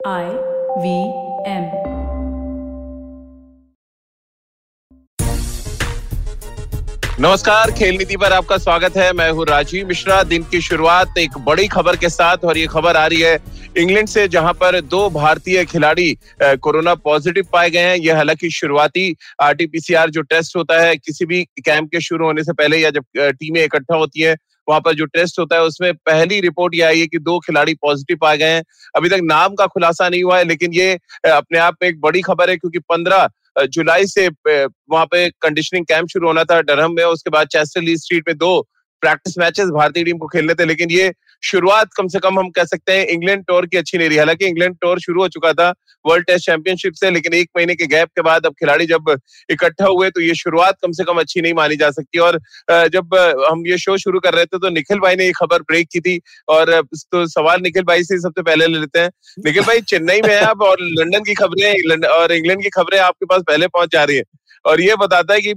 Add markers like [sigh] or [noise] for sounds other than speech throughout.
I V M. नमस्कार, खेल नीति पर आपका स्वागत है। मैं हूँ राजीव मिश्रा। दिन की शुरुआत एक बड़ी खबर के साथ और ये खबर आ रही है इंग्लैंड से, जहाँ पर दो भारतीय खिलाड़ी कोरोना पॉजिटिव पाए गए हैं। यह हालाँकि शुरुआती आरटीपीसीआर जो टेस्ट होता है, किसी भी कैंप के शुरू होने से पहले या जब टीमें इकट्ठा होती है वहाँ पर जो टेस्ट होता है, उसमें पहली रिपोर्ट ये आई है कि दो खिलाड़ी पॉजिटिव पाए गए हैं। अभी तक नाम का खुलासा नहीं हुआ है, लेकिन ये अपने आप में एक बड़ी खबर है, क्योंकि पंद्रह जुलाई से वहाँ पे कंडीशनिंग कैंप शुरू होना था डरहम में उसके बाद चेस्टर स्ट्रीट में दो प्रैक्टिस मैचेस भारतीय टीम को खेलने थे, लेकिन ये शुरुआत कम से कम हम कह सकते हैं इंग्लैंड टूर की अच्छी नहीं रही। हालाँकि इंग्लैंड टूर शुरू हो चुका था वर्ल्ड टेस्ट चैंपियनशिप से, लेकिन एक महीने के गैप के बाद अब खिलाड़ी जब इकट्ठा हुए तो ये शुरुआत कम से कम अच्छी नहीं मानी जा सकती। और जब हम ये शो शुरू कर रहे थे तो निखिल भाई ने ये खबर ब्रेक की थी और तो सवाल निखिल भाई से सबसे पहले ले लेते हैं। निखिल भाई, चेन्नई में है आप और लंदन की खबरें और इंग्लैंड की खबरें आपके पास पहले पहुँच जा रही है। और ये बताता है कि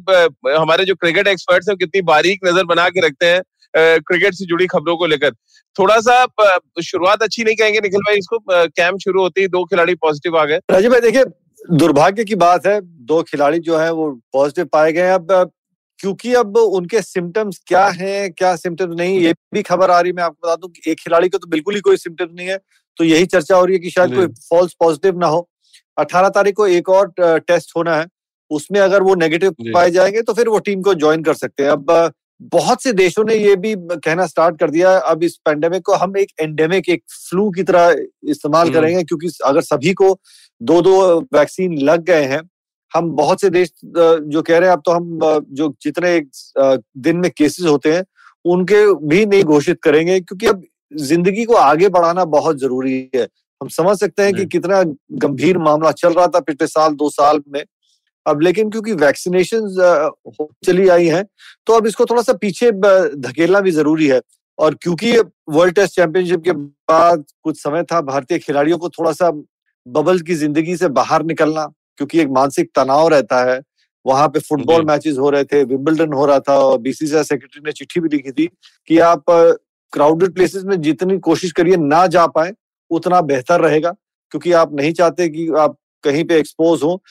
हमारे जो क्रिकेट एक्सपर्ट्स हैं कितनी बारीक नज़र बना के रखते हैं। क्रिकेट से जुड़ी खबरों को लेकर। थोड़ा सा शुरुआत अच्छी नहीं कहेंगे निखिल भाई इसको कैंप शुरू होते ही दो खिलाड़ी पॉजिटिव आ गए। राजीव भाई देखिए दुर्भाग्य की बात है दो खिलाड़ी जो है वो पॉजिटिव पाए गए अब क्योंकि अब उनके सिम्टम्स क्या हैं क्या सिम्टम्स नहीं ये भी खबर आ रही मैं आपको बता दूँ कि एक खिलाड़ी को तो बिल्कुल ही कोई सिम्टम्स नहीं है तो यही चर्चा हो रही है कि शायद कोई फॉल्स पॉजिटिव ना हो। अठारह तारीख को एक और टेस्ट होना है उसमें अगर वो नेगेटिव पाए जाएँगे तो फिर वो टीम को ज्वाइन कर सकते हैं। अब बहुत से देशों ने ये भी कहना स्टार्ट कर दिया अब इस पेंडेमिक को हम एक एंडेमिक एक फ्लू की तरह इस्तेमाल हम्म। करेंगे क्योंकि अगर सभी को दो दो वैक्सीन लग गए हैं हम बहुत से देश जो कह रहे हैं अब तो हम जो जितने दिन में केसेस होते हैं उनके भी नहीं घोषित करेंगे क्योंकि अब ज़िंदगी को आगे बढ़ाना बहुत ज़रूरी है हम समझ सकते हैं कि कितना गंभीर मामला चल रहा था पिछले साल दो साल में अब लेकिन क्योंकि वैक्सीनेशन चली आई है तो अब इसको थोड़ा सा पीछे धकेलना भी ज़रूरी है। और क्योंकि वर्ल्ड टेस्ट चैंपियनशिप के बाद कुछ समय था भारतीय खिलाड़ियों को थोड़ा सा बबल की ज़िंदगी से बाहर निकलना क्योंकि एक मानसिक तनाव रहता है। वहाँ पे फुटबॉल मैचेस हो रहे थे विम्बलडन हो रहा था और बीसीसीआई सेक्रेटरी ने चिट्ठी भी लिखी थी कि आप क्राउडेड प्लेसेस में जितनी कोशिश करिए ना जा पाए उतना बेहतर रहेगा। क्योंकि आप नहीं चाहते कि आप कहीं पे एक्सपोज हो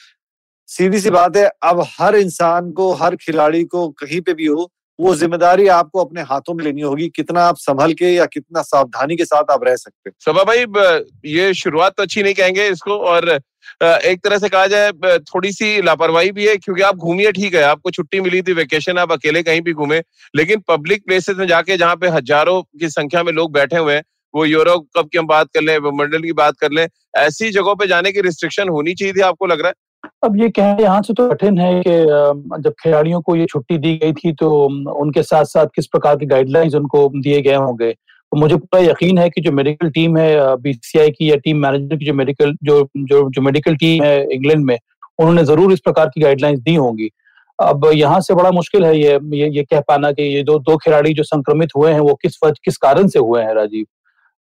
सीधी सी बात है, अब हर इंसान को, हर खिलाड़ी को कहीं पे भी हो, वो ज़िम्मेदारी आपको अपने हाथों में लेनी होगी, कितना आप संभल के या कितना सावधानी के साथ आप रह सकते हैं। सभा भाई ये शुरुआत तो अच्छी नहीं कहेंगे इसको और एक तरह से कहा जाए थोड़ी सी लापरवाही भी है, क्योंकि आप घूमिए, ठीक है, आपको छुट्टी मिली थी वेकेशन आप अकेले कहीं भी घूमे, लेकिन पब्लिक प्लेसेस में जाके, जहाँ पे हज़ारों की संख्या में लोग बैठे हुए हैं, वो यूरो कप की हम बात कर लें मंडल की बात कर लें, ऐसी जगहों पे जाने की रिस्ट्रिक्शन होनी चाहिए थी आपको लग रहा है? अब ये कहना यहाँ से तो कठिन है कि जब खिलाड़ियों को ये छुट्टी दी गई थी तो उनके साथ साथ किस प्रकार के गाइडलाइंस उनको दिए गए होंगे? तो मुझे पूरा यकीन है कि जो मेडिकल टीम है बीसीसीआई की या टीम मैनेजर की जो मेडिकल जो जो जो मेडिकल टीम है इंग्लैंड में, उन्होंने ज़रूर इस प्रकार की गाइडलाइंस दी होंगी। अब यहाँ से बड़ा मुश्किल है ये ये ये कह पाना कि ये दो दो खिलाड़ी जो संक्रमित हुए हैं वो किस किस कारण से हुए हैं राजीव?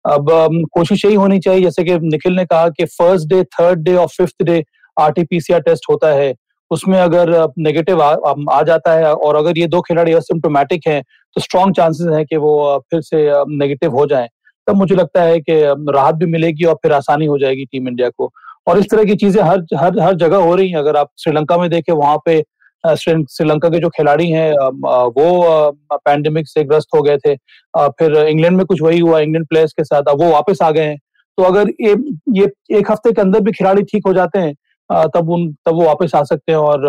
अब कोशिश यही होनी चाहिए, जैसे कि निखिल ने कहा कि फ़र्स्ट डे थर्ड डे और फिफ्थ डे आरटीपीसीआर टेस्ट होता है उसमें अगर नेगेटिव आ, आ जाता है और अगर ये दो खिलाड़ी असिम्टोमेटिक हैं तो स्ट्रॉन्ग चांसेस हैं कि वो फिर से नेगेटिव हो जाएँ। तब मुझे लगता है कि राहत भी मिलेगी और फिर आसानी हो जाएगी टीम इंडिया को। और इस तरह की चीज़ें हर हर हर जगह हो रही हैं। अगर आप श्रीलंका में देखें वहाँ पे श्रीलंका के जो खिलाड़ी हैं वो पैंडेमिक से ग्रस्त हो गए थे। फिर इंग्लैंड में कुछ वही हुआ इंग्लैंड प्लेयर्स के साथ अब वो वापस आ गए हैं। तो अगर ये ये एक हफ़्ते के अंदर भी खिलाड़ी ठीक हो जाते हैं तब उन, तब वो वापस आ सकते हैं और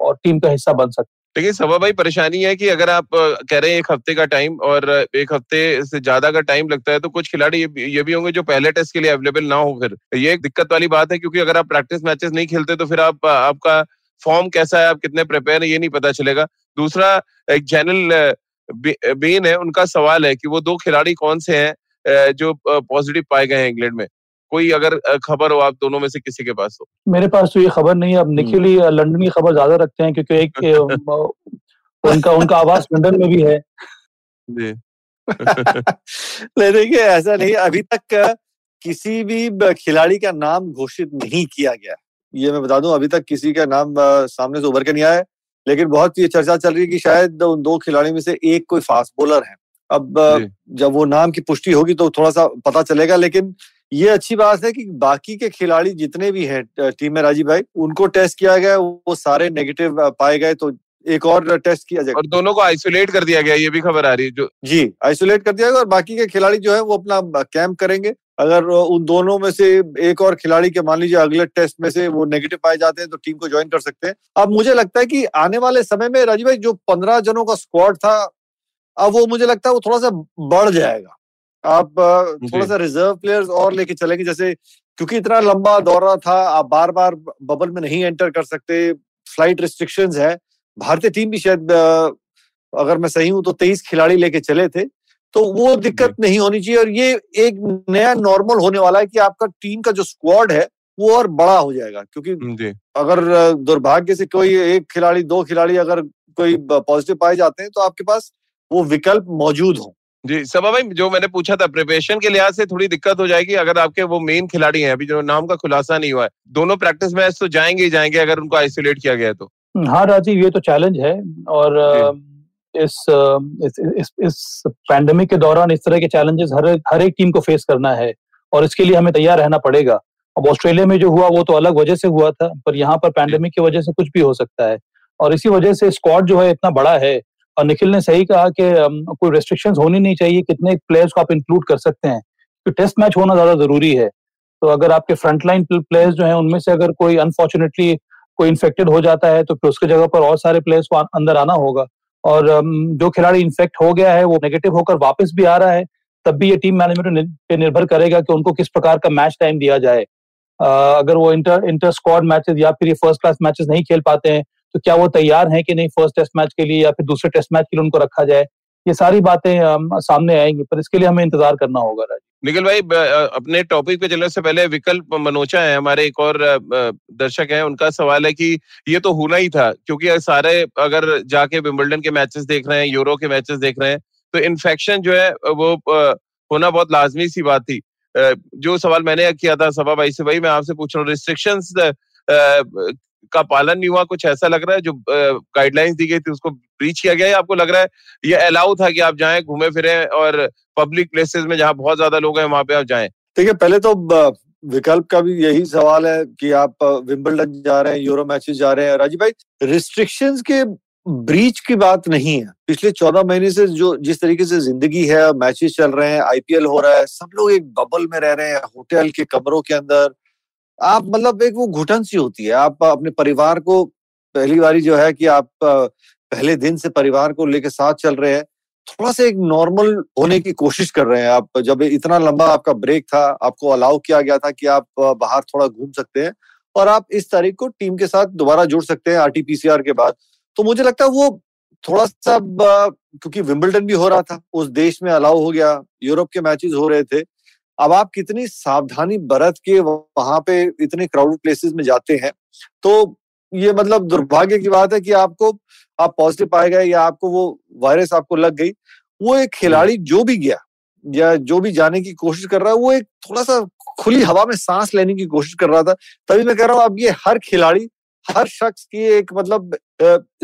और टीम का हिस्सा बन सकते हैं लेकिन सभा भाई परेशानी है कि अगर आप कह रहे हैं एक हफ़्ते का टाइम और एक हफ़्ते से ज़्यादा का टाइम लगता है तो कुछ खिलाड़ी ये भी होंगे जो पहले टेस्ट के लिए अवेलेबल ना हो फिर। ये एक दिक्कत वाली बात है क्योंकि अगर आप प्रैक्टिस मैचेस नहीं खेलते तो फिर आप, आपका फॉर्म कैसा है, आप कितने प्रिपेयर है, ये नहीं पता चलेगा। दूसरा, एक जनरल बेन है, उनका सवाल है कि वो दो खिलाड़ी कौन से हैं जो पॉजिटिव पाए गए हैं इंग्लैंड में। कोई अगर खबर हो आप दोनों में से किसी के पास हो। मेरे पास तो ये खबर नहीं है। अब निखिल ही लंदन की खबर ज़्यादा रखते हैं क्योंकि एक [laughs] उनका उनका आवास लंदन में भी है। जी। [laughs] देखिए ऐसा नहीं अभी तक किसी भी खिलाड़ी का नाम घोषित नहीं किया गया ये मैं बता दूँ अभी तक किसी का नाम सामने से उभर के नहीं आया लेकिन बहुत ये चर्चा चल रही है कि शायद उन दो खिलाड़ियों में से एक कोई फास्ट बॉलर है। अब जब वो नाम की पुष्टि होगी तो थोड़ा सा पता चलेगा लेकिन ये अच्छी बात है कि बाकी के खिलाड़ी जितने भी हैं टीम में राजीव भाई उनको टेस्ट किया गया वो सारे नेगेटिव पाए गए तो एक और टेस्ट किया जाएगा और दोनों को आइसोलेट कर दिया गया ये भी खबर आ रही है जो जी आइसोलेट कर दिया गया और बाकी के खिलाड़ी जो है वो अपना कैंप करेंगे। अगर उन दोनों में से एक और खिलाड़ी के मान लीजिए अगले टेस्ट में से वो नेगेटिव पाए जाते हैं तो टीम को ज्वाइन कर सकते हैं। अब मुझे लगता है कि आने वाले समय में राजीव भाई जो पंद्रह जनों का स्क्वाड था अब वो मुझे लगता है वो थोड़ा सा बढ़ जाएगा। आप थोड़ा सा रिज़र्व प्लेयर्स और लेके चलेंगे जैसे क्योंकि इतना लंबा दौरा था आप बार बार बबल में नहीं एंटर कर सकते फ़्लाइट रिस्ट्रिक्शंस है। भारतीय टीम भी शायद अगर मैं सही हूँ तो तेईस खिलाड़ी लेके चले थे तो वो दिक्कत नहीं होनी चाहिए और ये एक नया नॉर्मल होने वाला है कि आपका टीम का जो स्क्वाड है वो और बड़ा हो जाएगा। क्योंकि अगर दुर्भाग्य से कोई एक खिलाड़ी दो खिलाड़ी अगर कोई पॉजिटिव पाए जाते हैं तो आपके पास वो विकल्प मौजूद हो। जी सबा भाई जो मैंने पूछा था प्रिपरेशन के लिहाज से थोड़ी दिक्कत हो जाएगी अगर आपके वो मेन खिलाड़ी हैं अभी जो नाम का खुलासा नहीं हुआ है दोनों प्रैक्टिस मैच तो जाएँगे ही जाएँगे अगर उनको आइसोलेट किया गया तो। हाँ राजीव ये तो चैलेंज है और इस इस इस, इस पैंडमिक के दौरान इस तरह के चैलेंजेस हर हर एक टीम को फेस करना है और इसके लिए हमें तैयार रहना पड़ेगा। अब ऑस्ट्रेलिया में जो हुआ वो तो अलग वजह से हुआ था पर यहाँ पर पैंडेमिक की वजह से कुछ भी हो सकता है और इसी वजह से स्क्वाड जो है इतना बड़ा है निखिल ने सही कहा कि कोई रेस्ट्रिक्शन होनी नहीं चाहिए, कितने प्लेयर्स को आप इंक्लूड कर सकते हैं। तो टेस्ट मैच होना ज़्यादा ज़रूरी है। तो अगर आपके फ्रंटलाइन प्लेयर्स जो है, उनमें से अगर कोई अनफॉर्चुनेटली कोई इन्फेक्टेड हो जाता है तो फिर उसके जगह पर और सारे प्लेयर्स को अंदर आना होगा। और जो खिलाड़ी इन्फेक्ट हो गया है, वो नेगेटिव होकर वापस भी आ रहा है, तब भी ये टीम मैनेजमेंट पे निर्भर करेगा कि उनको किस प्रकार का मैच टाइम दिया जाए। अगर वो इंटर इंटर स्क्वाड मैचेस या फिर ये फ़र्स्ट क्लास मैचेस नहीं खेल पाते हैं तो क्या वो तैयार हैं कि नहीं फ़र्स्ट टेस्ट मैच के लिए या फिर दूसरे टेस्ट मैच के लिए उनको रखा जाए? ये सारी बातें सामने आएँगी, पर इसके लिए हमें इंतज़ार करना होगा निखिल भाई अपने टॉपिक पे चलने से पहले विकल्प मनोचा है, हमारे एक और दर्शक हैं, उनका सवाल है कि ये तो होना ही था, क्योंकि सारे अगर जाके विम्बल्डन के मैचेस देख रहे हैं, यूरो के मैचेस देख रहे हैं तो इन्फेक्शन जो है वो होना बहुत लाजमी सी बात थी। जो सवाल मैंने किया था सभा भाई से भाई मैं आपसे पूछ रहा हूँ रिस्ट्रिक्शंस का पालन नहीं हुआ, कुछ ऐसा लग रहा है जो गाइडलाइंस दी गई थी, उसको ब्रीच किया गया है आपको लग रहा है ये अलाउ था कि आप जाएँ, घूमे, फिरे और पब्लिक प्लेसेस में जहाँ बहुत ज़्यादा लोग हैं, वहाँ पे आप जाएँ? देखिए, पहले तो विकल्प का भी यही सवाल है कि आप विम्बलडन जा रहे हैं यूरो मैचेस जा रहे हैं। राजीव भाई रिस्ट्रिक्शंस के ब्रीच की बात नहीं है। पिछले चौदह महीने से जो, जिस तरीके से ज़िंदगी है मैचेस चल रहे हैं आईपीएल हो रहा है, सब लोग एक बबल में रह रहे हैं होटल के कमरों के अंदर आप मतलब एक वो घुटन सी होती है, आप अपने परिवार को पहली बारी जो है कि आप, पहले दिन से परिवार को लेके साथ चल रहे हैं, थोड़ा सा एक नॉर्मल होने की कोशिश कर रहे हैं आप। जब इतना लंबा आपका ब्रेक था, आपको अलाउ किया गया था कि आप, बाहर थोड़ा घूम सकते हैं और आप इस तारीख को टीम के साथ दोबारा जुड़ सकते हैं आरटीपीसीआर के बाद। तो मुझे लगता है वो थोड़ा सा, क्योंकि विम्बल्टन भी हो रहा था, उस देश में अलाउ हो गया, यूरोप के मैचेस हो रहे थे अब आप कितनी सावधानी बरत के वहाँ पे इतने क्राउडेड प्लेसेस में जाते हैं तो ये मतलब दुर्भाग्य की बात है कि आपको आप पॉजिटिव पाए गए या आपको वो वायरस आपको लग गई। वो एक खिलाड़ी जो भी गया या जो भी जाने की कोशिश कर रहा है वो एक थोड़ा सा खुली हवा में सांस लेने की कोशिश कर रहा था। तभी मैं कह रहा हूँ अब ये हर खिलाड़ी हर शख्स की एक मतलब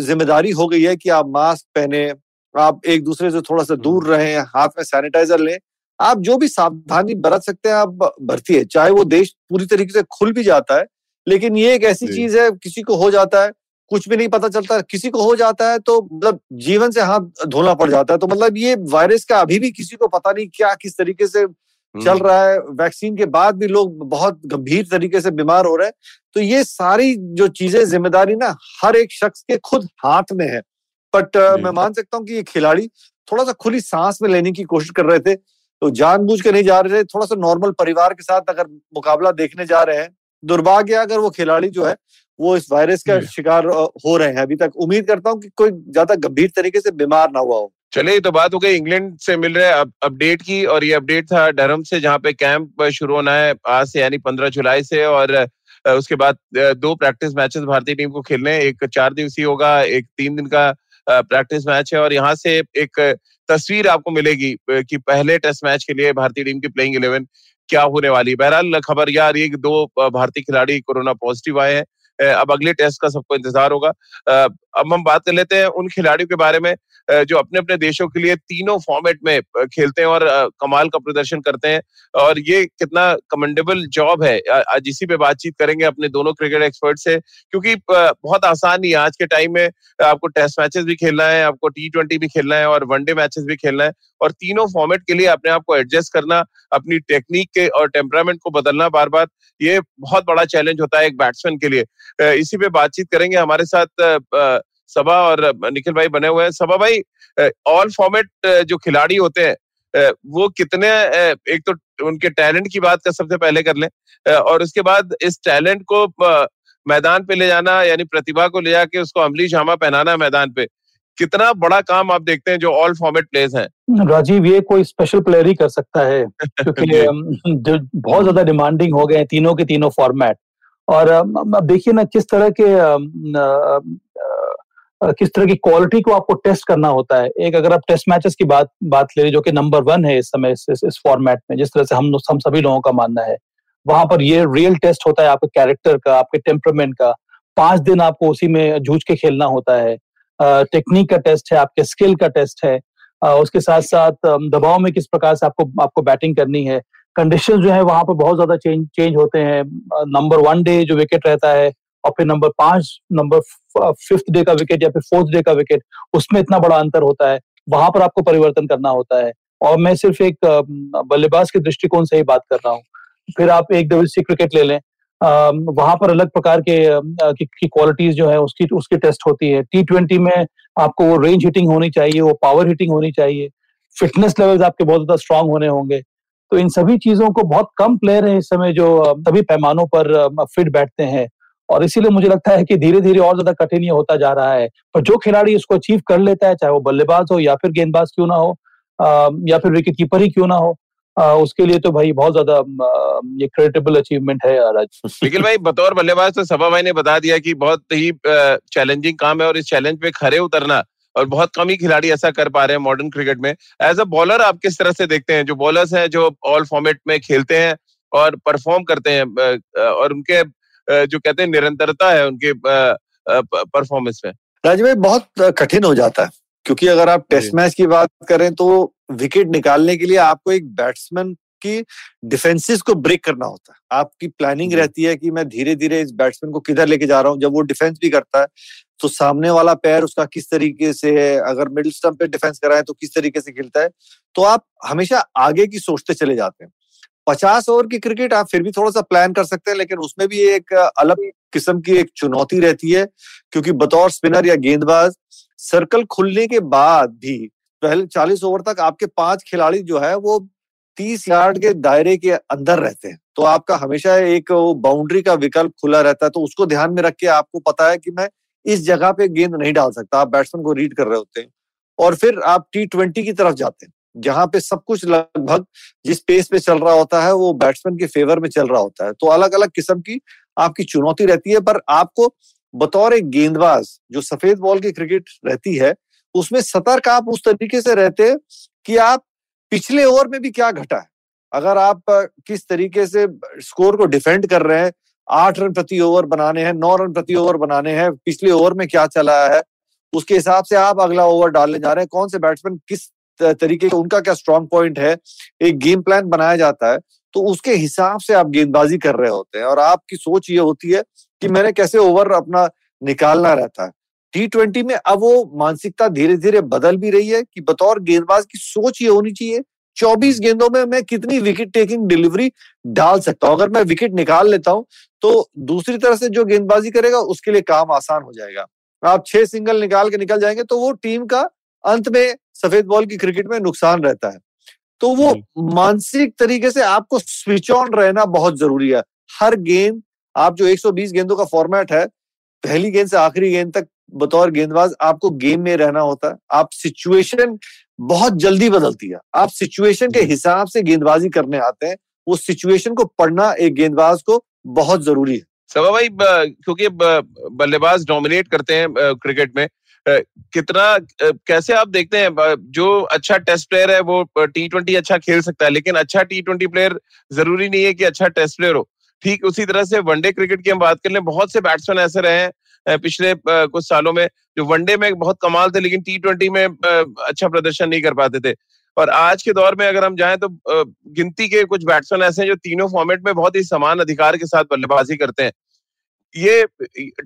ज़िम्मेदारी हो गई है कि आप मास्क पहने आप एक दूसरे से थोड़ा सा दूर रहें हाथ में सैनिटाइजर लें आप जो भी सावधानी बरत सकते हैं आप भरती है। चाहे वो देश पूरी तरीके से खुल भी जाता है लेकिन ये एक ऐसी चीज़ है किसी को हो जाता है कुछ भी नहीं पता चलता किसी को हो जाता है तो मतलब जीवन से हाथ धोना पड़ जाता है। तो मतलब ये वायरस का अभी भी किसी को पता नहीं क्या किस तरीके से चल हम्म। रहा है। वैक्सीन के बाद भी लोग बहुत गंभीर तरीके से बीमार हो रहे हैं। तो ये सारी जो चीज़ें ज़िम्मेदारी ना हर एक शख्स के खुद हाथ में है। बट मैं मान सकता हूँ कि ये खिलाड़ी थोड़ा सा खुली सांस में लेने की कोशिश कर रहे थे। तो जानबूझ के नहीं जा रहे थे थोड़ा सा नॉर्मल परिवार के साथ अगर मुकाबला देखने जा रहे हैं दुर्भाग्य अगर वो खिलाड़ी जो है वो इस वायरस का शिकार हो रहे हैं। अभी तक उम्मीद करता हूँ कि कोई ज़्यादा गंभीर तरीके से बीमार ना हुआ हो। चले तो बात हो गई इंग्लैंड से मिल रहे अपडेट की और ये अपडेट था डरम से जहाँ पे कैंप शुरू होना है आज से यानी पंद्रह जुलाई से और उसके बाद दो प्रैक्टिस मैचेस भारतीय टीम को खेलने एक चार दिवसीय होगा एक तीन दिन का प्रैक्टिस मैच है और यहाँ से एक तस्वीर आपको मिलेगी कि पहले टेस्ट मैच के लिए भारतीय टीम की प्लेइंग इलेवन क्या होने वाली बहरहाल, खबर यह आ रही है कि दो भारतीय खिलाड़ी कोरोना पॉजिटिव आए हैं। अब अगले टेस्ट का सबको इंतज़ार होगा। अब हम बात कर लेते हैं उन खिलाड़ियों के बारे में जो अपने अपने देशों के लिए तीनों फॉर्मेट में खेलते हैं और कमाल का प्रदर्शन करते हैं। और ये कितना कमेंडेबल जॉब है। आज इसी पे बातचीत करेंगे अपने दोनों क्रिकेट एक्सपर्ट से, क्योंकि बहुत आसान नहीं है। आज के टाइम में आपको टेस्ट मैचेस भी खेलना है, आपको टी ट्वेंटी भी खेलना है और वनडे मैचेस भी खेलना है और तीनों फॉर्मेट के लिए अपने आप को एडजस्ट करना, अपनी टेक्निक के और टेम्परामेंट को बदलना बार बार ये बहुत बड़ा चैलेंज होता है एक बैट्समैन के लिए। इसी पे बातचीत करेंगे हमारे साथ सभा और निखिल भाई बने हुए हैं। सभा भाई ऑल फॉर्मेट जो खिलाड़ी होते हैं वो कितने एक तो उनके टैलेंट की बात कर सबसे पहले कर लें और उसके बाद इस टैलेंट को मैदान पे ले जाना यानी प्रतिभा को ले जाके उसको अमली जामा पहनाना मैदान पे कितना बड़ा काम आप देखते हैं जो ऑल फॉर्मेट प्लेयर्स हैं। राजीव ये कोई स्पेशल प्लेयर ही कर सकता है [laughs] क्योंकि जो। बहुत ज़्यादा डिमांडिंग हो गए हैं तीनों के तीनों फॉर्मेट और अब देखिए ना किस तरह के किस तरह की क्वालिटी को आपको टेस्ट करना होता है। एक अगर आप टेस्ट मैचेस की बात बात ले रहे जो कि नंबर वन है इस समय इस, इस, इस फॉर्मेट में जिस तरह से हम हम सभी लोगों का मानना है वहाँ पर ये रियल टेस्ट होता है आपके कैरेक्टर का आपके टेम्परमेंट का। पाँच दिन आपको उसी में जूझ के खेलना होता है। टेक्निक का टेस्ट है आपके स्किल का टेस्ट है। उसके साथ साथ दबाव में किस प्रकार से आपको आपको बैटिंग करनी है। कंडीशन जो है वहाँ पर बहुत ज़्यादा चेंज चेंज होते हैं। नंबर वन डे जो विकेट रहता है और फिर नंबर पाँच नंबर फिफ्थ डे का विकेट या फिर फोर्थ डे का विकेट उसमें इतना बड़ा अंतर होता है। वहाँ पर आपको परिवर्तन करना होता है। और मैं सिर्फ़ एक बल्लेबाज के दृष्टिकोण से ही बात कर रहा हूँ। फिर आप एक दिवसीय क्रिकेट ले लें। वहाँ पर अलग प्रकार के की क्वालिटीज जो है उसकी उसकी टेस्ट होती है। टी ट्वेंटी में आपको वो रेंज हिटिंग होनी चाहिए, वो पावर हिटिंग होनी चाहिए। फिटनेस लेवल्स आपके बहुत ज़्यादा स्ट्रांग होने होंगे। तो इन सभी चीज़ों को बहुत कम प्लेयर हैं इस समय जो सभी पैमानों पर फिट बैठते हैं। और इसीलिए मुझे लगता है कि धीरे धीरे और ज़्यादा कठिन होता जा रहा है। पर जो खिलाड़ी इसको अचीव कर लेता है, चाहे वो बल्लेबाज हो या फिर गेंदबाज क्यों ना हो या फिर विकेट कीपर ही क्यों ना हो उसके लिए तो भाई बहुत ज़्यादा ये क्रेडिटेबल अचीवमेंट है आज निखिल भाई, बतौर बल्लेबाज तो सभा भाई ने बता दिया कि बहुत ही चैलेंजिंग काम है और इस चैलेंज पे खड़े उतरना और बहुत कम ही खिलाड़ी ऐसा कर पा रहे हैं मॉडर्न क्रिकेट में। एज अ बॉलर आप किस तरह से देखते हैं? जो बॉलर्स हैं, जो ऑल फॉर्मेट में खेलते हैं और परफॉर्म करते हैं और उनके जो कहते हैं निरंतरता है उनके परफॉर्मेंस में। राज भाई बहुत कठिन हो जाता है क्योंकि अगर आप टेस्ट मैच की बात करें तो विकेट निकालने के लिए आपको एक बैट्समैन की डिफेंसिस को ब्रेक करना होता है। आपकी प्लानिंग रहती है कि मैं धीरे धीरे इस बैट्समैन को किधर लेके जा रहा हूँ जब वो डिफेंस भी करता है तो सामने वाला पैर उसका किस तरीके से है अगर मिडिल स्टम्प पे डिफेंस कराए तो किस तरीके से खेलता है तो आप हमेशा आगे की सोचते चले जाते हैं। पचास ओवर की क्रिकेट आप फिर भी थोड़ा सा प्लान कर सकते हैं, लेकिन उसमें भी एक अलग किस्म की एक चुनौती रहती है, क्योंकि बतौर स्पिनर या गेंदबाज सर्कल खुलने के बाद भी पहले चालीस ओवर तक आपके पाँच खिलाड़ी जो है, वो तीस यार्ड के दायरे के अंदर रहते हैं। तो आपका हमेशा एक बाउंड्री का विकल्प खुला रहता है तो उसको ध्यान में रख के आपको पता है कि मैं इस जगह पे गेंद नहीं डाल सकता, आप बैट्समैन को रीड कर रहे होते हैं, और फिर आप टी ट्वेंटी की तरफ़ जाते हैं। जहाँ पे सब कुछ लगभग जिस पेस पे चल रहा होता है, वो बैट्समैन के फेवर में चल रहा होता है। तो अलग अलग किस्म की आपकी चुनौती रहती है, पर आपको बतौर एक गेंदबाज, जो सफ़ेद बॉल की क्रिकेट रहती है, उसमें सतर्क आप उस तरीके से रहते हैं कि आप पिछले ओवर में भी क्या घटा है। अगर आप किस तरीके से स्कोर को डिफेंड कर रहे हैं, आठ रन प्रति ओवर बनाने हैं, नौ रन प्रति ओवर बनाने हैं, पिछले ओवर में क्या चला है, उसके हिसाब से आप अगला ओवर डालने जा रहे हैं। कौन से बैट्समैन किस तरीके उनका क्या स्ट्रॉन्ग पॉइंट है? एक गेम प्लान बनाया जाता है तो उसके हिसाब से आप गेंदबाजी कर रहे होते हैं और आपकी सोच ये होती है कि मैंने कैसे ओवर अपना निकालना रहता है। टी ट्वेंटी में अब वो मानसिकता धीरे धीरे बदल भी रही है कि बतौर गेंदबाज की सोच ये होनी चाहिए, चौबीस गेंदों में मैं कितनी विकेट टेकिंग डिलीवरी डाल सकता हूँ? अगर मैं विकेट निकाल लेता हूँ तो दूसरी तरह से जो गेंदबाजी करेगा, उसके लिए काम आसान हो जाएगा। आप छह सिंगल निकाल के निकल जाएँगे तो वो टीम का अंत में सफ़ेद बॉल की क्रिकेट में नुकसान रहता है। तो वो मानसिक तरीके से आपको स्विच ऑन रहना बहुत ज़रूरी है। हर गेंद आप जो 120 गेंदों का फॉर्मेट है पहली गेंद से आखिरी गेंद तक बतौर गेंदबाज आपको गेम में रहना होता है। आप सिचुएशन बहुत जल्दी बदलती है। आप सिचुएशन के हिसाब से गेंदबाजी करने आते हैं। वो सिचुएशन को पढ़ना एक गेंदबाज को बहुत ज़रूरी है। सभा भाई क्योंकि बल्लेबाज डोमिनेट करते हैं क्रिकेट में कितना कैसे आप देखते हैं जो अच्छा टेस्ट प्लेयर है वो टी ट्वेंटी अच्छा खेल सकता है, लेकिन अच्छा टी ट्वेंटी प्लेयर ज़रूरी नहीं है कि अच्छा टेस्ट प्लेयर हो। ठीक उसी तरह से वनडे क्रिकेट की हम बात कर लें, बहुत से बैट्समैन ऐसे रहे हैं पिछले कुछ सालों में, जो वनडे में बहुत कमाल थे, लेकिन टी ट्वेंटी में अच्छा प्रदर्शन नहीं कर पाते थे। और आज के दौर में अगर हम जाएँ तो गिनती के कुछ बैट्समैन ऐसे हैं जो तीनों फॉर्मेट में बहुत ही समान अधिकार के साथ बल्लेबाजी करते हैं। ये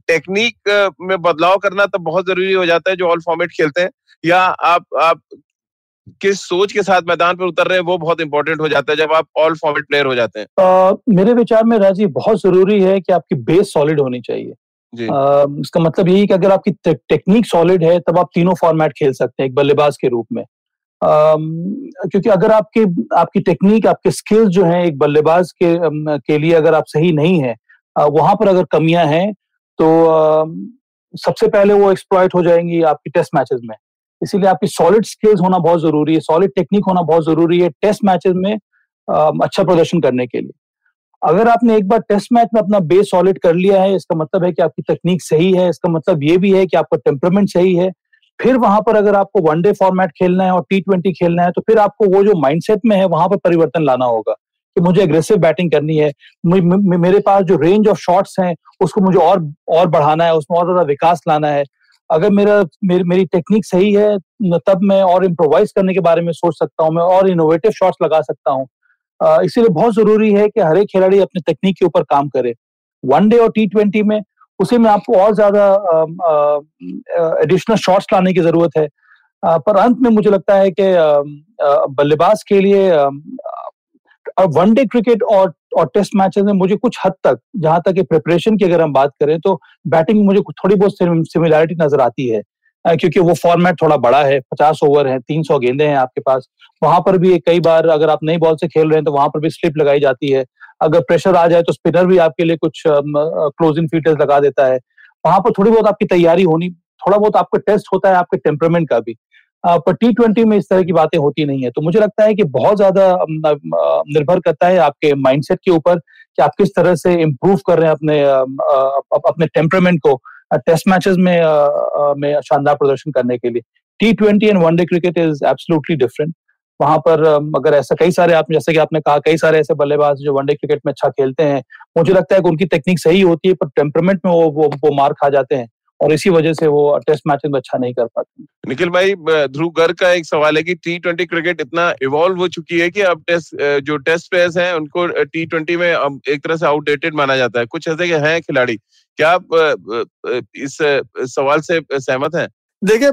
टेक्निक में बदलाव करना तब बहुत ज़रूरी हो जाता है जो ऑल फॉर्मेट खेलते हैं। या आप आप किस सोच के साथ मैदान पर उतर रहे हैं वो बहुत इंपॉर्टेंट हो जाता है जब आप ऑल फॉर्मेट प्लेयर हो जाते हैं। आ, मेरे विचार में राज़ी बहुत ज़रूरी है कि आपकी बेस सॉलिड होनी चाहिए। आ, इसका मतलब यही कि अगर आपकी टेक्निक सॉलिड है तब आप तीनों फॉर्मेट खेल सकते हैं एक बल्लेबाज के रूप में। आ, क्योंकि अगर आपके आपकी टेक्निक आपके स्किल्स जो हैं एक बल्लेबाज के के लिए अगर आप सही नहीं है वहाँ पर अगर कमियाँ हैं तो सबसे पहले वो एक्सप्लॉयट हो जाएँगी आपकी टेस्ट मैचेस में। इसीलिए आपकी सॉलिड स्किल्स होना बहुत ज़रूरी है सॉलिड टेक्निक होना बहुत ज़रूरी है टेस्ट मैचेस में अच्छा प्रदर्शन करने के लिए। अगर आपने एक बार टेस्ट मैच में अपना बेस सॉलिड कर लिया है, इसका मतलब है कि आपकी तकनीक सही है, इसका मतलब ये भी है कि आपका टेम्परमेंट सही है, फिर वहाँ पर अगर आपको वनडे फॉर्मेट खेलना है और टी ट्वेंटी खेलना है तो फिर आपको वो जो माइंडसेट में है, वहाँ पर परिवर्तन लाना होगा। कि मुझे एग्रेसिव बैटिंग करनी है। मेरे पास जो रेंज ऑफ़ शॉट्स हैं, उसको मुझे और और बढ़ाना है, उसमें और ज़्यादा विकास लाना है। अगर मेरा, मेरी मेरी टेक्निक सही है तब मैं और इम्प्रोवाइज करने के बारे में सोच सकता हूँ, मैं और इनोवेटिव शॉट्स लगा सकता हूँ। इसीलिए बहुत ज़रूरी है कि हर एक खिलाड़ी अपने तकनीक के ऊपर काम करे। वनडे और टी ट्वेंटी में, उसी में आपको और ज़्यादा एडिशनल शॉट्स लाने की ज़रूरत है। पर अंत में मुझे लगता है कि बल्लेबाज के लिए वनडे क्रिकेट और और टेस्ट मैचेस में मुझे कुछ हद तक, जहाँ तक प्रिपरेशन की अगर हम बात करें तो बैटिंग मुझे थोड़ी बहुत सिमिलैरिटी नज़र आती है। क्योंकि वो फॉर्मेट थोड़ा बड़ा है, पचास ओवर है, तीन सौ गेंदे हैं आपके पास। वहाँ पर भी कई बार अगर आप नई बॉल से खेल रहे हैं तो वहाँ पर भी स्लिप लगाई जाती है। अगर प्रेशर आ जाए तो स्पिनर भी आपके लिए कुछ क्लोजिंग फीटर्स लगा देता है। वहाँ पर थोड़ी बहुत आपकी तैयारी होनी, थोड़ा बहुत आपका टेस्ट होता है आपके टेम्परमेंट का भी। पर टी ट्वेंटी में इस तरह की बातें होती नहीं है। तो मुझे लगता है कि बहुत ज़्यादा निर्भर करता है आपके माइंडसेट के ऊपर कि आप किस तरह से इम्प्रूव कर रहे हैं अपने अपने टेम्परमेंट को टेस्ट मैचेस में में शानदार प्रदर्शन करने के लिए। T twenty and one day cricket is absolutely different वहाँ पर अगर ऐसा कई सारे आप जैसे कि आपने कहा कई सारे ऐसे बल्लेबाज जो वनडे क्रिकेट में अच्छा खेलते हैं मुझे लगता है कि उनकी टेक्निक सही होती है पर टेम्परमेंट में वो वो, वो मार खा जाते हैं। और इसी वजह से वो टेस्ट मैच में अच्छा नहीं कर पाते निखिल भाई ध्रुव गर्ग का एक सवाल है कि टी ट्वेंटी क्रिकेट इतना इवॉल्व हो चुकी है कि अब टेस्ट जो टेस्ट प्लेयर्स हैं उनको टी ट्वेंटी में अब एक तरह से आउटडेटेड माना जाता है। कुछ ऐसे हैं खिलाड़ी। क्या आप इस सवाल से सहमत हैं? देखिए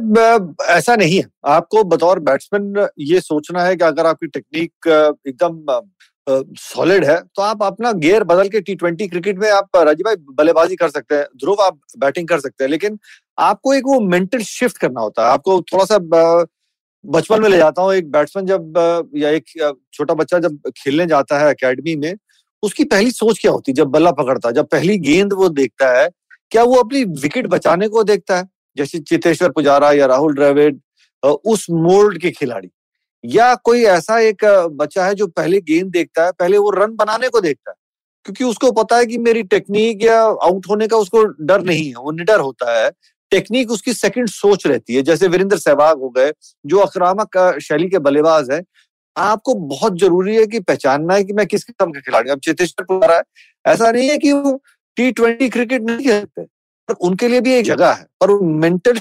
ऐसा नहीं है। आपको बतौर बैट्समैन ये सोचना है कि अगर आपकी टेक्निक एकदम सॉलिड है तो आप अपना गेयर बदल के टी ट्वेंटी क्रिकेट में आप राजीव भाई, बल्लेबाजी कर सकते हैं, ध्रुव आप बैटिंग कर सकते हैं, लेकिन आपको एक वो मेंटल शिफ्ट करना होता है। आपको थोड़ा सा बचपन में ले जाता हूँ, एक बैट्समैन जब या एक छोटा बच्चा जब खेलने जाता है अकेडमी में, उसकी पहली सोच क्या होती है? जब बल्ला पकड़ता है, जब पहली गेंद वो देखता है, क्या वो अपनी विकेट बचाने को देखता है? जैसे चितेश्वर पुजारा या राहुल द्रविड उस मोल्ड के खिलाड़ी। या कोई ऐसा एक बच्चा है जो पहले गेंद देखता है, पहले वो रन बनाने को देखता है, क्योंकि उसको पता है कि मेरी टेक्निक या आउट होने का उसको डर नहीं है, वो निडर होता है। टेक्निक उसकी सेकंड सोच रहती है, जैसे वीरेंद्र सहवाग हो गए, जो आक्रामक शैली के बल्लेबाज है, आपको बहुत ज़रूरी है कि पहचानना है कि मैं किस किस्म का खिलाड़ी अब चेतेश्वर पुजारा है, ऐसा नहीं है कि वो टी ट्वेंटी क्रिकेट नहीं खेलते उनके लिए भी एक जगह है, पर मेंटल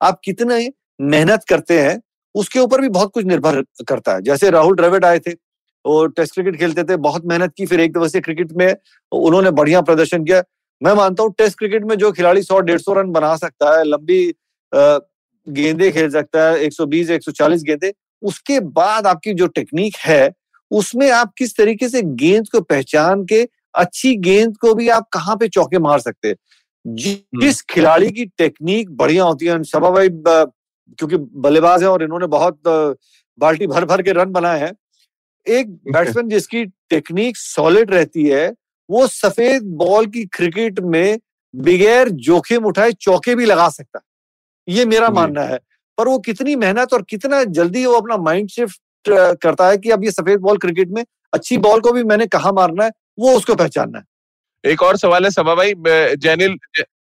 आप कितने मेहनत करते हैं उसके ऊपर भी बहुत कुछ निर्भर करता है। जैसे राहुल द्रविड आए थे वो टेस्ट क्रिकेट खेलते थे बहुत मेहनत की फिर एक दिवसीय क्रिकेट में उन्होंने बढ़िया प्रदर्शन किया। मैं मानता हूँ टेस्ट क्रिकेट में जो खिलाड़ी सौ डेढ़ सौ रन बना सकता है लंबी गेंदे खेल सकता है 120 140 गेंदे उसके बाद आपकी जो टेक्निक है उसमें आप किस तरीके से गेंद को पहचान के अच्छी गेंद को भी आप कहाँ पे चौके मार सकते हैं? हम्म। जिस खिलाड़ी की टेक्निक बढ़िया होती है सभा भाई क्योंकि बल्लेबाज है और इन्होंने बहुत बाल्टी भर भर के रन बनाए हैं। एक [laughs] बैट्समैन जिसकी टेक्निक सॉलिड रहती है वो सफ़ेद बॉल की क्रिकेट में बगैर जोखिम उठाए चौके भी लगा सकता है। ये मेरा मानना है। पर वो कितनी मेहनत और कितना जल्दी वो अपना माइंड शिफ्ट करता है कि अब ये सफ़ेद बॉल क्रिकेट में अच्छी बॉल को भी मैंने कहा मारना है वो उसको पहचानना है। एक और सवाल है सभा भाई जैनिल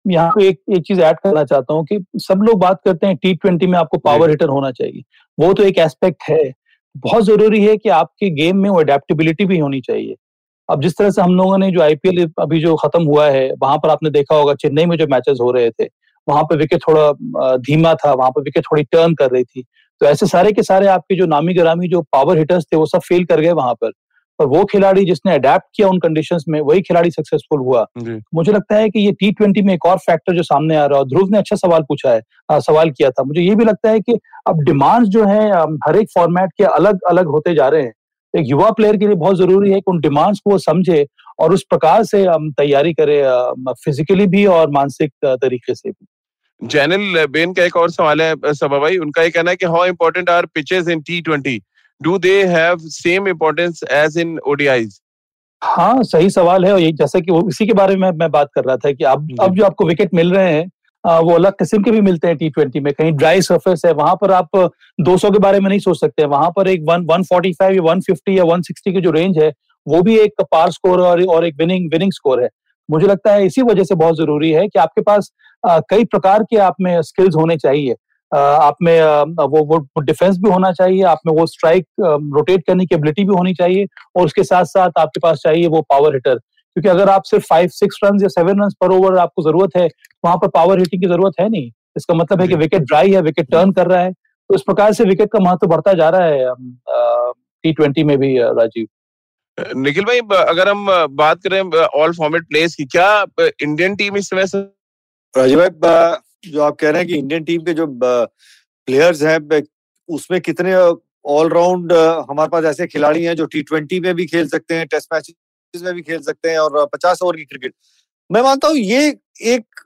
यहाँ पे एक एक चीज़ ऐड करना चाहता हूँ कि सब लोग बात करते हैं टी ट्वेंटी में आपको पावर हिटर होना चाहिए। वो तो एक एस्पेक्ट है। बहुत ज़रूरी है कि आपके गेम में वो अडेप्टेबिलिटी भी होनी चाहिए। अब जिस तरह से हम लोगों ने जो आईपीएल अभी जो खत्म हुआ है वहाँ पर आपने देखा होगा चेन्नई में जो मैचेस हो रहे थे वहाँ पर विकेट थोड़ा धीमा था वहाँ पर विकेट थोड़ी टर्न कर रही थी। तो ऐसे सारे के सारे आपके जो नामी गिरामी जो पावर हिटर्स थे वो सब फेल कर गए वहाँ पर। और वो खिलाड़ी जिसने अडेप्ट किया उन कंडीशंस में वही खिलाड़ी सक्सेसफुल हुआ। मुझे लगता है कि ये टी ट्वेंटी में एक और फैक्टर जो सामने आ रहा है ध्रुव ने अच्छा सवाल पूछा है आ, सवाल किया था। मुझे ये भी लगता है कि अब डिमांड्स जो है हर एक फॉर्मेट के अलग अलग होते जा रहे हैं। एक युवा प्लेयर के लिए बहुत ज़रूरी है कि उन डिमांड्स को वो समझे और उस प्रकार से हम तैयारी करें फिजिकली भी और मानसिक तरीके से भी। जैनल बेन का एक और सवाल है सबा भाई। उनका ये कहना है कि how important are pitches in T twenty do they have same importance as in ODIs हाँ सही सवाल है और ये जैसे कि वो इसी के बारे में मैं बात कर रहा था कि अब अब जो आपको विकेट मिल रहे हैं वो अलग किस्म के भी मिलते हैं टी ट्वेंटी में। कहीं ड्राई सरफेस है वहाँ पर आप 200 के बारे में नहीं सोच सकते। वहाँ पर एक वन वन फोर्टी फाइव या वन फिफ्टी या वन सिक्सटी की जो रेंज है वो भी एक पार स्कोर और, और एक विनिंग विनिंग स्कोर है। मुझे लगता है इसी वजह से बहुत ज़रूरी है कि आपके पास कई प्रकार के आप में स्किल्स होने चाहिए। आप में वो वो डिफेंस भी होना चाहिए आप में वो स्ट्राइक रोटेट करने की एबिलिटी भी होनी चाहिए और उसके साथ साथ आपके पास चाहिए वो पावर हिटर। क्योंकि अगर आप सिर्फ़ फाइव सिक्स रन या सेवन रन पर ओवर आपको ज़रूरत है वहाँ पर पावर हिटिंग की ज़रूरत है नहीं। इसका मतलब है कि विकेट ड्राई है विकेट टर्न कर रहा है तो इस प्रकार से विकेट का महत्व बढ़ता जा रहा है टी ट्वेंटी में भी राजीव। निखिल भाई अगर हम बात करें ऑल फॉर्मेट प्लेस की क्या इंडियन टीम इस समय राजीव भाई जो आप कह रहे हैं कि इंडियन टीम के जो प्लेयर्स हैं उसमें कितने ऑलराउंड हमारे पास ऐसे खिलाड़ी हैं जो टी ट्वेंटी में भी खेल सकते हैं टेस्ट मैच में भी खेल सकते हैं और पचास ओवर की क्रिकेट मैं मानता हूँ ये एक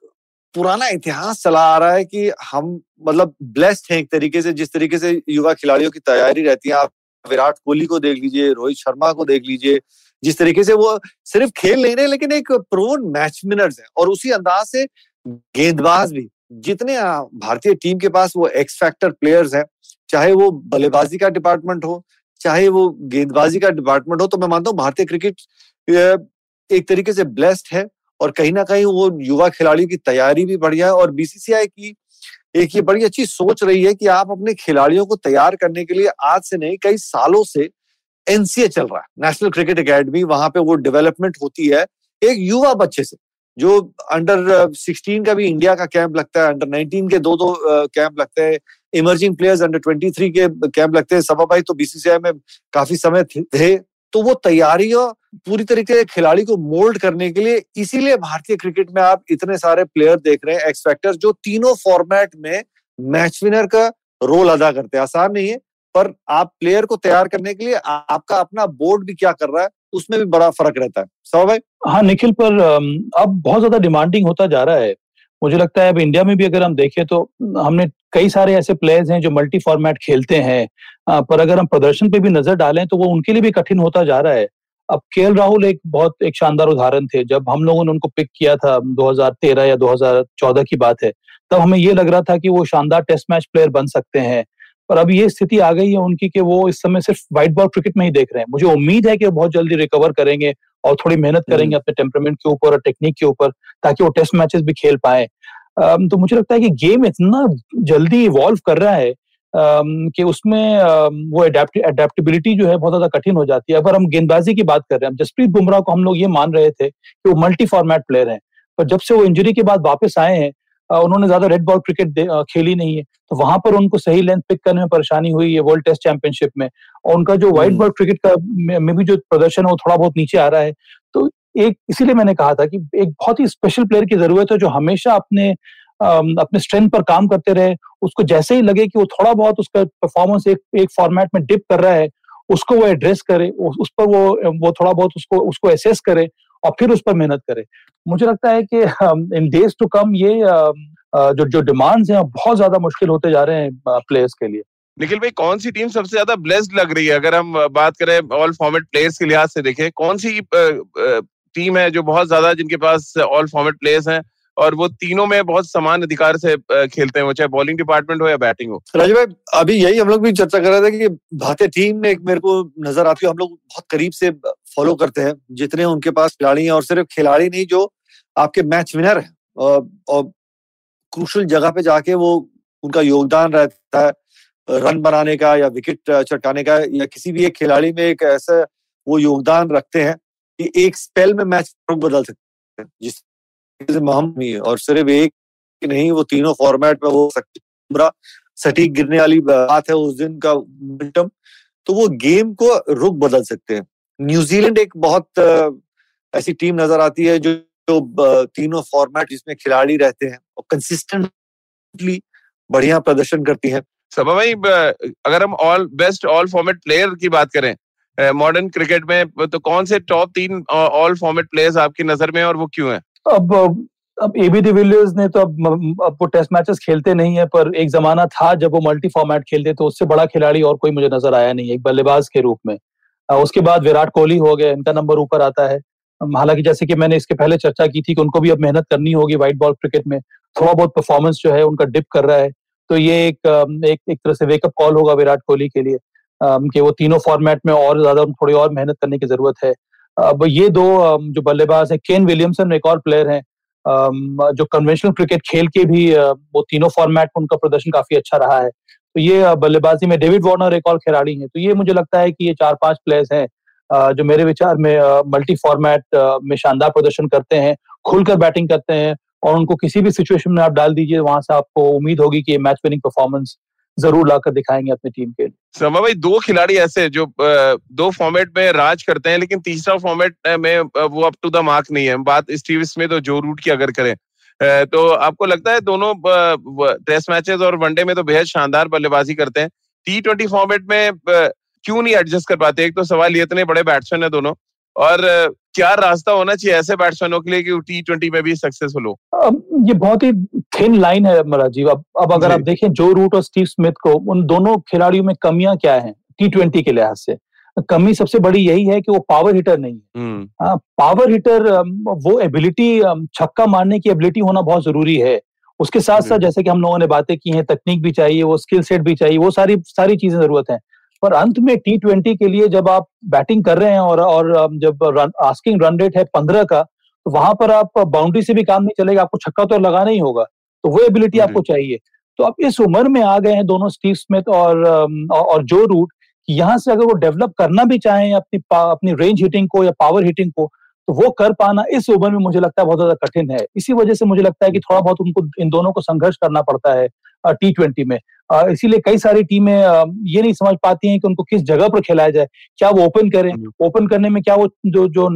पुराना इतिहास चला आ रहा है कि हम मतलब ब्लेस्ड हैं एक तरीके से, जिस तरीके से युवा खिलाड़ियों की तैयारी रहती है। आप विराट कोहली को देख लीजिए, रोहित शर्मा को देख लीजिए, जिस तरीके से वो सिर्फ़ खेल नहीं रहे, लेकिन एक प्रोन मैच विनर्स है और उसी अंदाज से गेंदबाज भी। जितने भारतीय टीम के पास वो एक्स फैक्टर प्लेयर्स हैं, चाहे वो बल्लेबाजी का डिपार्टमेंट हो, चाहे वो गेंदबाजी का डिपार्टमेंट हो तो मैं मानता हूँ भारतीय क्रिकेट एक तरीके से ब्लेस्ड है और कहीं ना कहीं वो युवा खिलाड़ियों की तैयारी भी बढ़िया है और बीसीसीआई की एक ये बड़ी अच्छी सोच रही है कि आप अपने खिलाड़ियों को तैयार करने के लिए आज से नहीं, कई सालों से एनसीए चल रहा है नेशनल क्रिकेट अकेडमी वहाँ पे वो डेवलपमेंट होती है एक युवा बच्चे से। जो अंडर सिक्सटीन का भी इंडिया का कैंप लगता है अंडर नाइनटीन के दो दो कैंप लगते हैं। Emerging players under twenty three के कैंप लगते हैं। सभा भाई तो बीसीसीआई में काफ़ी समय थे तो वो तैयारियाँ पूरी तरीके से खिलाड़ी को मोल्ड करने के लिए इसीलिए भारतीय क्रिकेट में आप इतने सारे प्लेयर देख रहे हैं एक्स फैक्टर जो तीनों फॉर्मेट में मैच विनर का रोल अदा करते हैं। आसान नहीं है, पर आप प्लेयर को तैयार करने के लिए आपका अपना बोर्ड भी क्या कर रहा है उसमें भी बड़ा फ़र्क रहता है। सब भाई? हाँ निखिल, पर अब बहुत ज़्यादा डिमांडिंग होता जा रहा है। मुझे लगता है अब इंडिया में भी अगर हम देखें तो हमने कई सारे ऐसे प्लेयर्स हैं जो मल्टी फॉर्मेट खेलते हैं। पर अगर हम प्रदर्शन पे भी नज़र डालें तो वो उनके लिए भी कठिन होता जा रहा है। अब के राहुल एक बहुत, एक शानदार उदाहरण थे। जब हम लोगों ने उनको पिक किया था 2013 या 2014 की बात है, तब हमें ये लग रहा था कि वो शानदार टेस्ट मैच प्लेयर बन सकते हैं। पर अब ये स्थिति आ गई है उनकी कि वो इस समय सिर्फ़ व्हाइट बॉल क्रिकेट में ही देख रहे हैं। मुझे उम्मीद है कि वो बहुत जल्दी रिकवर करेंगे और थोड़ी मेहनत करेंगे अपने टेम्परमेंट के ऊपर और टेक्निक के ऊपर ताकि वो टेस्ट मैचेस भी खेल पाए। तो मुझे लगता है कि गेम इतना जल्दी इवॉल्व कर रहा है कि उसमें वो अडेप्टेबिलिटी जो है बहुत ज़्यादा कठिन हो जाती है। अगर हम गेंदबाजी की बात कर रहे हैं जसप्रीत बुमराह को हम लोग ये मान रहे थे कि वो मल्टी फॉर्मेट प्लेयर हैं पर जब से वो इंजरी के बाद वापस आए हैं उन्होंने ज़्यादा रेड बॉल क्रिकेट खेली नहीं है। तो वहाँ पर उनको सही लेंथ पिक करने में परेशानी हुई है वर्ल्ड टेस्ट चैंपियनशिप में। और उनका जो व्हाइट बॉल क्रिकेट का में भी जो प्रदर्शन है वो थोड़ा बहुत नीचे आ रहा है। तो एक इसीलिए मैंने कहा था कि एक बहुत ही स्पेशल प्लेयर की ज़रूरत है जो हमेशा अपने अपने स्ट्रेंथ पर काम करते रहे। उसको जैसे ही लगे कि वो थोड़ा बहुत उसका परफॉर्मेंस एक एक फॉर्मेट में डिप कर रहा है उसको वो एड्रेस करे उस पर वो वो थोड़ा बहुत उसको उसको एसेस करे। और फिर उस पर मेहनत करें। मुझे लगता है कि इन डेज़ टू कम ये जो जो डिमांड्स हैं बहुत ज़्यादा मुश्किल होते जा रहे हैं प्लेयर्स के लिए। निखिल भाई, कौन सी टीम सबसे ज़्यादा ब्लेस्ड लग रही है? अगर हम बात करें ऑल फॉर्मेट प्लेयर्स के लिहाज से देखें, कौन सी टीम है जो बहुत ज़्यादा जिनके पास ऑल फॉर्मेट प्लेयर्स हैं? और वो तीनों में बहुत समान अधिकार से खेलते हैं वो, चाहे बॉलिंग डिपार्टमेंट हो या बैटिंग हो। राजू भाई, अभी यही हम लोग भी चर्चा कर रहे थे कि भारतीय टीम में एक मेरे को नज़र आती है, हम लोग बहुत करीब से फॉलो करते हैं, जितने उनके पास खिलाड़ी हैं और सिर्फ़ खिलाड़ी नहीं, जो आपके मैच विनर है और और क्रूशल जगह पे जाके वो उनका योगदान रहता है रन बनाने का या विकेट चटकाने का, या किसी भी एक खिलाड़ी में एक ऐसा वो योगदान रखते हैं कि एक स्पेल में मैच बदल सकते हैं जिस महम है और सिर्फ़ एक नहीं, वो तीनों फॉर्मेट में वो सकते सटीक गिरने वाली बात है उस दिन का मोमेंटम तो वो गेम को रुख बदल सकते हैं। न्यूजीलैंड एक बहुत ऐसी टीम नज़र आती है जो जो तीनों फॉर्मेट जिसमें खिलाड़ी रहते हैं और कंसिस्टेंटली बढ़िया प्रदर्शन करती है। सभा भाई अगर हम all best all format player की बात करें मॉडर्न क्रिकेट में तो कौन से टॉप तीन ऑल फॉर्मेट प्लेयर्स आपकी नज़र में और वो क्यों है? अब अब एबी डिविलियर्स ने तो अब अब वो टेस्ट मैचेस खेलते नहीं है पर एक जमाना था जब वो मल्टी फॉर्मेट खेलते तो उससे बड़ा खिलाड़ी और कोई मुझे नज़र आया नहीं एक बल्लेबाज के रूप में। उसके बाद विराट कोहली हो गए इनका नंबर ऊपर आता है। हालाँकि जैसे कि मैंने इसके पहले चर्चा की थी कि उनको भी अब मेहनत करनी होगी व्हाइट बॉल क्रिकेट में थोड़ा बहुत परफॉर्मेंस जो है उनका डिप कर रहा है। तो ये एक एक, एक तरह से वेकअप कॉल होगा विराट कोहली के लिए कि वो तीनों फॉर्मेट में और ज़्यादा थोड़ी और मेहनत करने की ज़रूरत है। अब ये दो जो बल्लेबाज हैं, केन विलियमसन एक और प्लेयर हैं जो कन्वेंशनल क्रिकेट खेल के भी वो तीनों फॉर्मेट में उनका प्रदर्शन काफ़ी अच्छा रहा है। तो ये बल्लेबाजी में डेविड वार्नर एक और खिलाड़ी हैं। तो ये मुझे लगता है कि ये चार पाँच प्लेयर्स हैं जो मेरे विचार में मल्टी फॉर्मेट में शानदार प्रदर्शन करते हैं, खुलकर बैटिंग करते हैं और उनको किसी भी सिचुएशन में आप डाल दीजिए, वहाँ से आपको उम्मीद होगी कि ये मैच विनिंग परफॉर्मेंस ज़रूर लाकर दिखाएँगे अपनी टीम के लिए। भाई, दो खिलाड़ी ऐसे जो दो फॉर्मेट में राज करते हैं, लेकिन तीसरा फॉर्मेट में वो अप टू द मार्क नहीं है। बात स्टीव स्मिथ और जो रूट की अगर करें तो आपको लगता है दोनों टेस्ट मैचेस और वनडे में तो बेहद शानदार बल्लेबाजी करते हैं। टी ट्वेंटी फॉर्मेट में क्यों नहीं एडजस्ट कर पाते? एक तो सवाल ये इतने बड़े बैट्समैन है दोनों और क्या रास्ता होना चाहिए ऐसे बैट्समैनों के लिए कि टी ट्वेंटी में भी सक्सेसफुल हो? ये बहुत ही थिन लाइन है राजीव अब अब अगर आप देखें जो रूट और स्टीव स्मिथ को उन दोनों खिलाड़ियों में कमियाँ क्या है टी ट्वेंटी के लिहाज से? कमी सबसे बड़ी यही है कि वो पावर हिटर नहीं है। हम्म। पावर हिटर वो एबिलिटी छक्का मारने की एबिलिटी होना बहुत ज़रूरी है। उसके साथ साथ जैसे कि हम लोगों ने बातें की हैं तकनीक भी चाहिए वो स्किल सेट भी चाहिए वो सारी सारी चीज़ें ज़रूरत है। पर अंत में टी ट्वेंटी के लिए जब आप बैटिंग कर रहे हैं और और जब रन आस्किंग रन रेट है पंद्रह का तो वहाँ पर आप बाउंड्री से भी काम नहीं चलेगा आपको छक्का तो लगाना ही होगा तो वो एबिलिटी आपको चाहिए। तो अब इस उम्र में आ गए हैं दोनों स्टीव स्मिथ और और जो रूट यहाँ से अगर वो डेवलप करना भी चाहें अपनी अपनी रेंज हिटिंग को या पावर हिटिंग को तो वो कर पाना इस उम्र में मुझे लगता है बहुत ज़्यादा कठिन है। इसी वजह से मुझे लगता है कि थोड़ा बहुत उनको इन दोनों को संघर्ष करना पड़ता है टी ट्वेंटी में। इसीलिए कई सारी टीमें ये नहीं समझ पाती हैं कि उनको किस जगह पर खिलाया जाए। क्या वो ओपन करें? ओपन। करने में क्या वो जो जो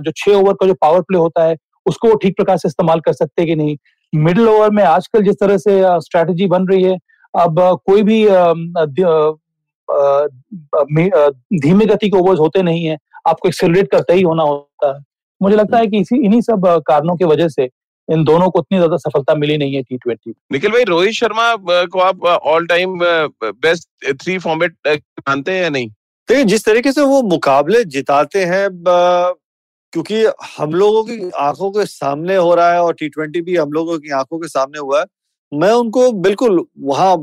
जो छह ओवर का जो पावर प्ले होता है उसको वो ठीक प्रकार से इस्तेमाल कर सकते कि नहीं? मिडिल ओवर में आजकल जिस तरह से स्ट्रैटेजी बन रही है अब कोई भी धीमे गति के ओवर्स होते नहीं है। आपको एक्सेलरेट करते ही होना होता है। मुझे लगता है कि इसी इन्हीं सब कारणों की वजह से इन दोनों को उतनी ज़्यादा सफलता मिली नहीं है टी ट्वेंटी निखिल भाई रोहित शर्मा को आप all time best three format मानते हैं या नहीं? देखिए जिस तरीके से वो मुकाबले जिताते हैं क्योंकि हम लोगों की आँखों के सामने हो रहा है और टी ट्वेंटी भी हम लोगों की आँखों के सामने हुआ है। मैं उनको बिल्कुल वहाँ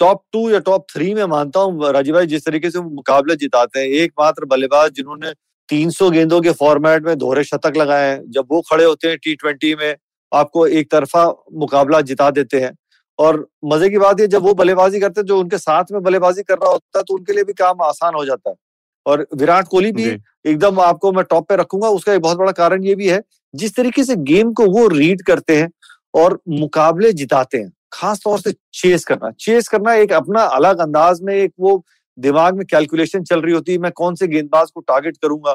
टॉप टू या टॉप थ्री में मानता हूँ राजीव भाई जिस तरीके से वो मुकाबले जिताते हैं। एकमात्र बल्लेबाज जिन्होंने 300 गेंदों के फॉर्मेट में दोहरे शतक लगाए हैं। जब वो खड़े होते हैं टी ट्वेंटी में आपको एक तरफा मुकाबला जिता देते हैं। और मज़े की बात है जब वो बल्लेबाजी करते हैं जो उनके साथ में बल्लेबाजी कर रहा होता है तो उनके लिए भी काम आसान हो जाता है। और विराट कोहली भी एकदम आपको मैं टॉप पे रखूँगा उसका एक बहुत बड़ा कारण ये भी है जिस तरीके से गेम को वो रीड करते हैं और मुकाबले जिताते हैं खास तौर से चेस करना। चेस करना एक अपना अलग अंदाज में एक वो दिमाग में कैलकुलेशन चल रही होती है मैं कौन से गेंदबाज को टारगेट करूँगा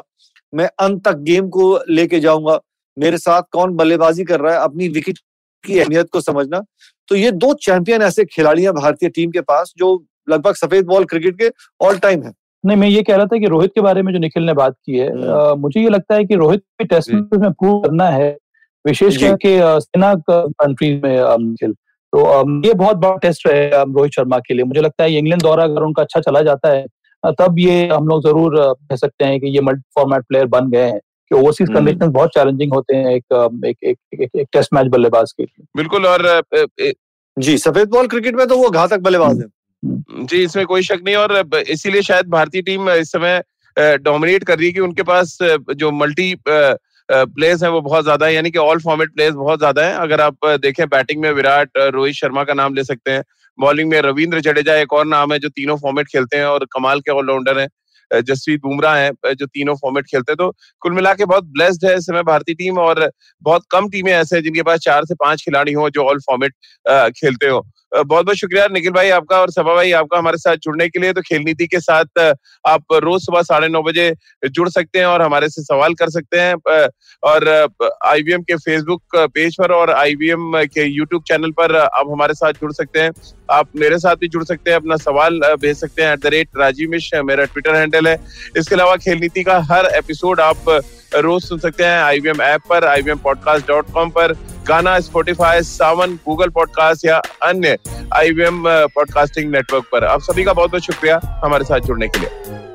मैं अंत तक गेम को लेके जाऊँगा मेरे साथ कौन बल्लेबाजी कर रहा है अपनी विकेट की अहमियत को समझना। तो ये दो चैंपियन ऐसे खिलाड़ी हैं भारतीय टीम के पास जो लगभग सफ़ेद बॉल क्रिकेट के ऑल टाइम है। नहीं मैं ये कह रहा था कि रोहित के बारे में जो निखिल ने बात की है आ, मुझे ये लगता है कि रोहित के टेस्ट में प्रूव करना है विशेष करके सेना कंट्रीज़ में निखिल। तो ये बहुत बड़ा टेस्ट है रोहित शर्मा के लिए। मुझे लगता है इंग्लैंड दौरा अगर उनका अच्छा चला जाता है तब ये हम लोग ज़रूर कह सकते हैं कि ये मल्टी फॉर्मेट प्लेयर बन गए हैं। कि ओवरसीज कंडीशन हम्म। बहुत चैलेंजिंग होते हैं एक एक एक, एक, एक टेस्ट मैच बल्लेबाज के लिए। बिल्कुल और जी सफ़ेद बॉल क्रिकेट में तो वो घातक बल्लेबाज है। हम्म। जी इसमें कोई शक नहीं और इसीलिए शायद भारतीय टीम इस समय डोमिनेट कर रही है कि उनके पास जो मल्टी प्लेयर्स हैं वो बहुत ज़्यादा है यानी कि ऑल फॉर्मेट प्लेयर्स बहुत ज़्यादा है। अगर आप देखें बैटिंग में विराट रोहित शर्मा का नाम ले सकते हैं। बॉलिंग में रविंद्र जडेजा एक और नाम है जो तीनों फॉर्मेट खेलते हैं और कमाल के ऑलराउंडर हैं। जसप्रीत बुमराह हैं जो तीनों फॉर्मेट खेलते हैं। तो कुल मिला के बहुत ब्लेस्ड है इस समय भारतीय टीम और बहुत कम टीमें ऐसे हैं जिनके पास चार से पाँच खिलाड़ी हो जो ऑल फॉर्मेट खेलते हो। बहुत बहुत शुक्रिया निखिल भाई आपका और सभा भाई आपका हमारे साथ जुड़ने के लिए। तो खेल नीति के साथ आप रोज सुबह साढ़े नौ बजे जुड़ सकते हैं और हमारे से सवाल कर सकते हैं। और आईवीएम के फेसबुक पेज पर और आईवीएम के यूट्यूब चैनल पर आप हमारे साथ जुड़ सकते हैं। आप मेरे साथ भी जुड़ सकते हैं, अपना सवाल भेज सकते हैं। At the rate Rajiv Mishra, मेरा ट्विटर हैंडल है। इसके अलावा खेल नीति का हर एपिसोड आप रोज सुन सकते हैं आई वी एम ऐप पर I V M podcast dot com पर। Gaana Spotify Saavn Google podcast या अन्य I V M podcasting network पर। आप सभी का बहुत बहुत शुक्रिया हमारे साथ जुड़ने के लिए।